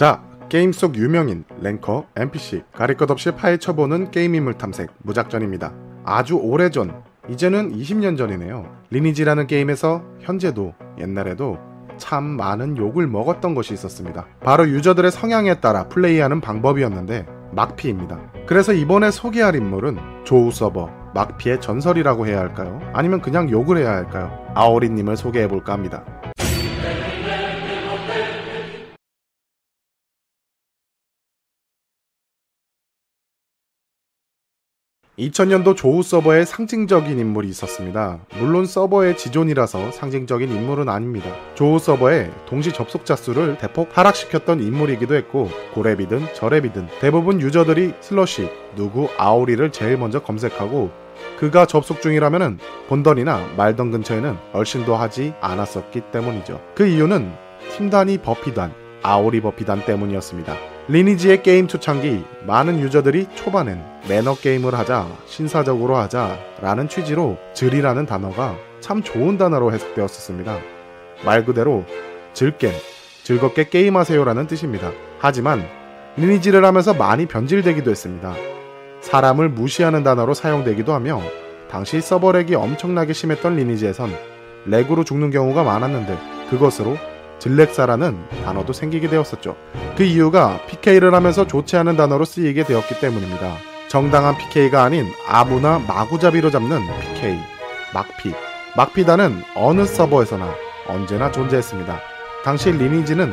자, 게임 속 유명인, 랭커, NPC, 가릴 것 없이 파헤쳐보는 게임 인물 탐색, 무작전입니다. 아주 오래전, 이제는 20년 전이네요. 리니지라는 게임에서 현재도, 옛날에도 참 많은 욕을 먹었던 것이 있었습니다. 바로 유저들의 성향에 따라 플레이하는 방법이었는데, 막피입니다. 그래서 이번에 소개할 인물은 조우 서버, 막피의 전설이라고 해야 할까요? 아니면 그냥 욕을 해야 할까요? 아오리님을 소개해볼까 합니다. 2000년도 조우 서버에 상징적인 인물이 있었습니다. 물론 서버의 지존이라서 상징적인 인물은 아닙니다. 조우 서버의 동시 접속자 수를 대폭 하락시켰던 인물이기도 했고 고랩이든 저랩이든 대부분 유저들이 슬러시, 누구, 아오리를 제일 먼저 검색하고 그가 접속 중이라면 본던이나 말던 근처에는 얼씬도 하지 않았었기 때문이죠. 그 이유는 팀단이 버피단, 아오리 버피단 때문이었습니다. 리니지의 게임 초창기 많은 유저들이 초반엔 매너 게임을 하자, 신사적으로 하자 라는 취지로 즐이라는 단어가 참 좋은 단어로 해석되었었습니다. 말 그대로 즐겜, 즐겁게 게임하세요 라는 뜻입니다. 하지만 리니지를 하면서 많이 변질되기도 했습니다. 사람을 무시하는 단어로 사용되기도 하며 당시 서버렉이 엄청나게 심했던 리니지에선 렉으로 죽는 경우가 많았는데 그것으로 질렉사라는 단어도 생기게 되었었죠. 그 이유가 PK를 하면서 좋지 않은 단어로 쓰이게 되었기 때문입니다. 정당한 PK가 아닌 아무나 마구잡이로 잡는 PK, 막피. 막피단은 어느 서버에서나 언제나 존재했습니다. 당시 리니지는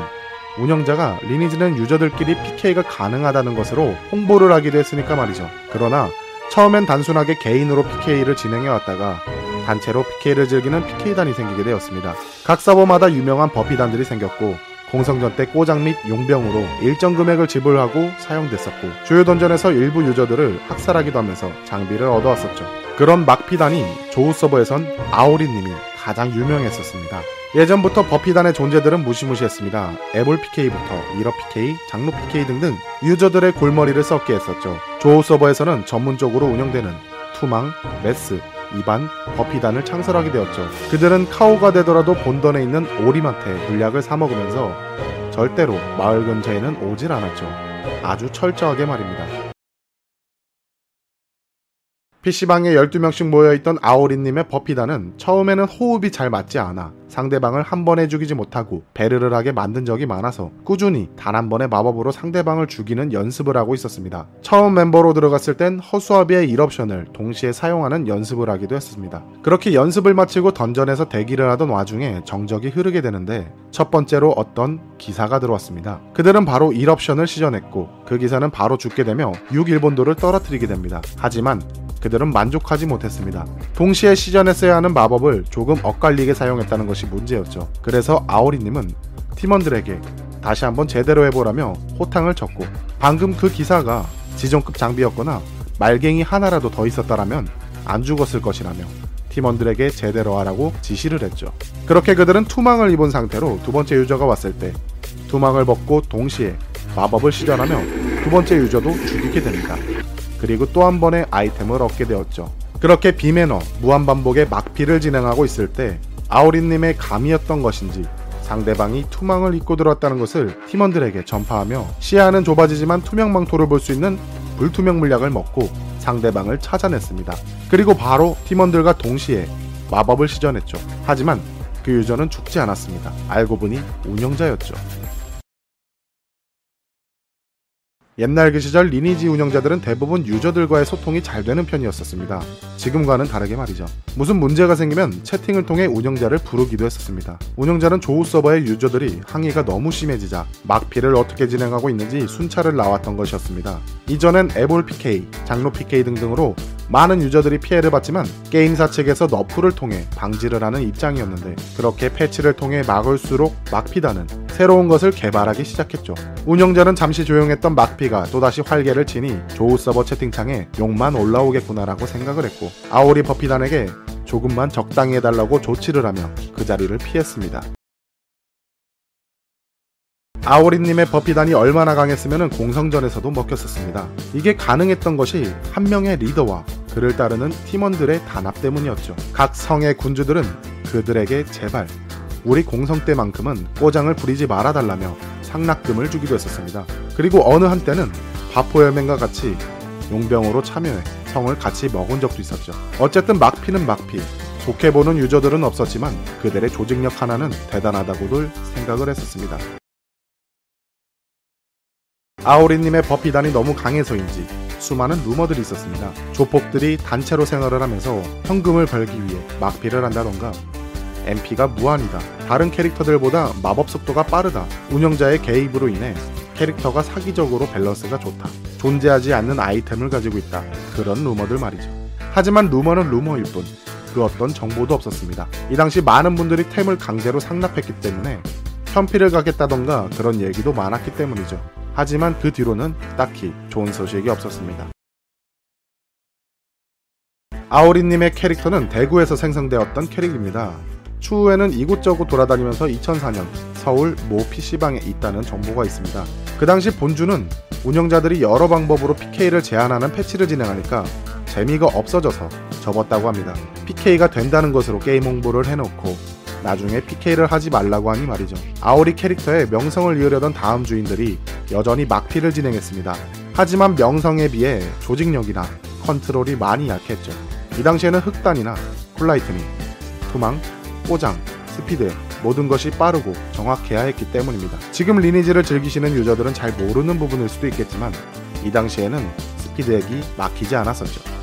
운영자가 리니지는 유저들끼리 PK가 가능하다는 것으로 홍보를 하기도 했으니까 말이죠. 그러나 처음엔 단순하게 개인으로 PK를 진행해 왔다가 단체로 PK를 즐기는 PK단이 생기게 되었습니다. 각 서버마다 유명한 법피단들이 생겼고 공성전 때 꼬장 및 용병으로 일정 금액을 지불하고 사용됐었고 주요 던전에서 일부 유저들을 학살하기도 하면서 장비를 얻어왔었죠. 그런 막피단이 조우 서버에선 아오리님이 가장 유명했었습니다. 예전부터 법피단의 존재들은 무시무시했습니다. 에볼 PK부터 미러 PK, 장로 PK 등등 유저들의 골머리를 썩게 했었죠. 조우 서버에서는 전문적으로 운영되는 투망, 메스, 이반, 법피단을 창설하게 되었죠. 그들은 카오가 되더라도 본던에 있는 오림한테 물약을 사먹으면서 절대로 마을 근처에는 오질 않았죠. 아주 철저하게 말입니다. PC방에 12명씩 모여있던 아오리님의 법피단은 처음에는 호흡이 잘 맞지 않아 상대방을 한 번에 죽이지 못하고 베르를 하게 만든 적이 많아서 꾸준히 단 한 번의 마법으로 상대방을 죽이는 연습을 하고 있었습니다. 처음 멤버로 들어갔을 땐 허수아비의 1옵션을 동시에 사용하는 연습을 하기도 했습니다. 그렇게 연습을 마치고 던전에서 대기를 하던 와중에 정적이 흐르게 되는데 첫 번째로 어떤 기사가 들어왔습니다. 그들은 바로 1옵션을 시전했고 그 기사는 바로 죽게 되며 6일본도를 떨어뜨리게 됩니다. 하지만 그들은 만족하지 못했습니다. 동시에 시전했어야 하는 마법을 조금 엇갈리게 사용했다는 것이 문제였죠. 그래서 아오리님은 팀원들에게 다시 한번 제대로 해보라며 호탕을 쳤고 방금 그 기사가 지존급 장비였거나 말갱이 하나라도 더 있었다라면 안 죽었을 것이라며 팀원들에게 제대로 하라고 지시를 했죠. 그렇게 그들은 투망을 입은 상태로 두 번째 유저가 왔을 때 투망을 벗고 동시에 마법을 시전하며 두 번째 유저도 죽이게 됩니다. 그리고 또 한 번의 아이템을 얻게 되었죠. 그렇게 비매너, 무한반복의 막피를 진행하고 있을 때 아오린님의 감이었던 것인지 상대방이 투망을 입고 들어왔다는 것을 팀원들에게 전파하며 시야는 좁아지지만 투명 망토를 볼 수 있는 불투명 물약을 먹고 상대방을 찾아냈습니다. 그리고 바로 팀원들과 동시에 마법을 시전했죠. 하지만 그 유저는 죽지 않았습니다. 알고 보니 운영자였죠. 옛날 그 시절 리니지 운영자들은 대부분 유저들과의 소통이 잘 되는 편이었었습니다. 지금과는 다르게 말이죠. 무슨 문제가 생기면 채팅을 통해 운영자를 부르기도 했었습니다. 운영자는 조우 서버의 유저들이 항의가 너무 심해지자 막피를 어떻게 진행하고 있는지 순찰을 나왔던 것이었습니다. 이전엔 에볼 PK, 장로 PK 등등으로 많은 유저들이 피해를 봤지만 게임사 측에서 너프를 통해 방지를 하는 입장이었는데 그렇게 패치를 통해 막을수록 막피다는 새로운 것을 개발하기 시작했죠. 운영자는 잠시 조용했던 막피가 또다시 활개를 치니 조우 서버 채팅창에 욕만 올라오겠구나라고 생각을 했고 아오리 버피단에게 조금만 적당히 해달라고 조치를 하며 그 자리를 피했습니다. 아오리님의 버피단이 얼마나 강했으면 공성전에서도 먹혔었습니다. 이게 가능했던 것이 한 명의 리더와 그를 따르는 팀원들의 단합 때문이었죠. 각 성의 군주들은 그들에게 제발 우리 공성 때만큼은 꼬장을 부리지 말아달라며 상납금을 주기도 했었습니다. 그리고 어느 한때는 바포열맹과 같이 용병으로 참여해 성을 같이 먹은 적도 있었죠. 어쨌든 막피는 막피. 좋게 보는 유저들은 없었지만 그들의 조직력 하나는 대단하다고들 생각을 했었습니다. 아오리님의 버피단이 너무 강해서인지 수많은 루머들이 있었습니다. 조폭들이 단체로 생활을 하면서 현금을 벌기 위해 막피를 한다던가 MP가 무한이다. 다른 캐릭터들보다 마법 속도가 빠르다. 운영자의 개입으로 인해 캐릭터가 사기적으로 밸런스가 좋다. 존재하지 않는 아이템을 가지고 있다. 그런 루머들 말이죠. 하지만 루머는 루머일 뿐. 그 어떤 정보도 없었습니다. 이 당시 많은 분들이 템을 강제로 상납했기 때문에 현피를 가겠다던가 그런 얘기도 많았기 때문이죠. 하지만 그 뒤로는 딱히 좋은 소식이 없었습니다. 아오리님의 캐릭터는 대구에서 생성되었던 캐릭입니다. 추후에는 이곳저곳 돌아다니면서 2004년 서울 모 PC방에 있다는 정보가 있습니다. 그 당시 본주는 운영자들이 여러 방법으로 PK를 제한하는 패치를 진행하니까 재미가 없어져서 접었다고 합니다. PK가 된다는 것으로 게임 홍보를 해놓고 나중에 PK를 하지 말라고 하니 말이죠. 아오리 캐릭터에 명성을 이으려던 다음 주인들이 여전히 막피를 진행했습니다. 하지만 명성에 비해 조직력이나 컨트롤이 많이 약했죠. 이 당시에는 흑단이나 call lightning, 투망, 꼬장, 스피드 모든 것이 빠르고 정확해야 했기 때문입니다. 지금 리니지를 즐기시는 유저들은 잘 모르는 부분일 수도 있겠지만 이 당시에는 스피드핵이 막히지 않았었죠.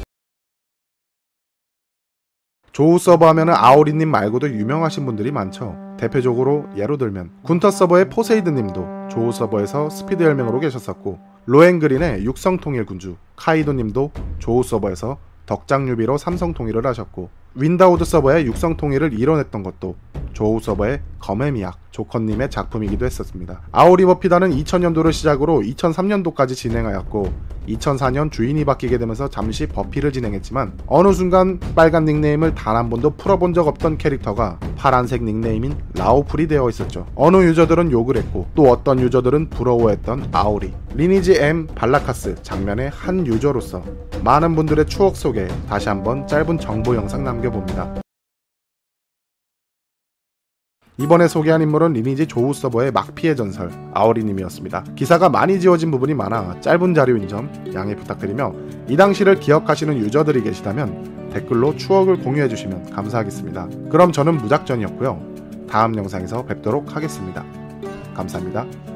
조우 서버 하면은 아오리님 말고도 유명하신 분들이 많죠. 대표적으로 예로 들면 군터 서버의 포세이드님도 조우 서버에서 스피드 혈맹으로 계셨었고 로엔그린의 육성 통일 군주 카이도님도 조우 서버에서 덕장유비로 삼성 통일을 하셨고 윈다우드 서버의 육성 통일을 이뤄냈던 것도 조우 서버의 검의 미학 조커님의 작품이기도 했었습니다. 아오리 법피단은 2000년도를 시작으로 2003년도까지 진행하였고 2004년 주인이 바뀌게 되면서 잠시 법피를 진행했지만 어느 순간 빨간 닉네임을 단 한 번도 풀어본 적 없던 캐릭터가 파란색 닉네임인 lawful이 되어 있었죠. 어느 유저들은 욕을 했고 또 어떤 유저들은 부러워했던 아오리 리니지 M 발라카스 장면의 한 유저로서 많은 분들의 추억 속에 다시 한번 짧은 정보 영상 남겨봅니다. 이번에 소개한 인물은 리니지 조우 서버의 막피의 전설 아오리님이었습니다. 기사가 많이 지워진 부분이 많아 짧은 자료인 점 양해 부탁드리며 이 당시를 기억하시는 유저들이 계시다면 댓글로 추억을 공유해 주시면 감사하겠습니다. 그럼 저는 무작전이었고요. 다음 영상에서 뵙도록 하겠습니다. 감사합니다.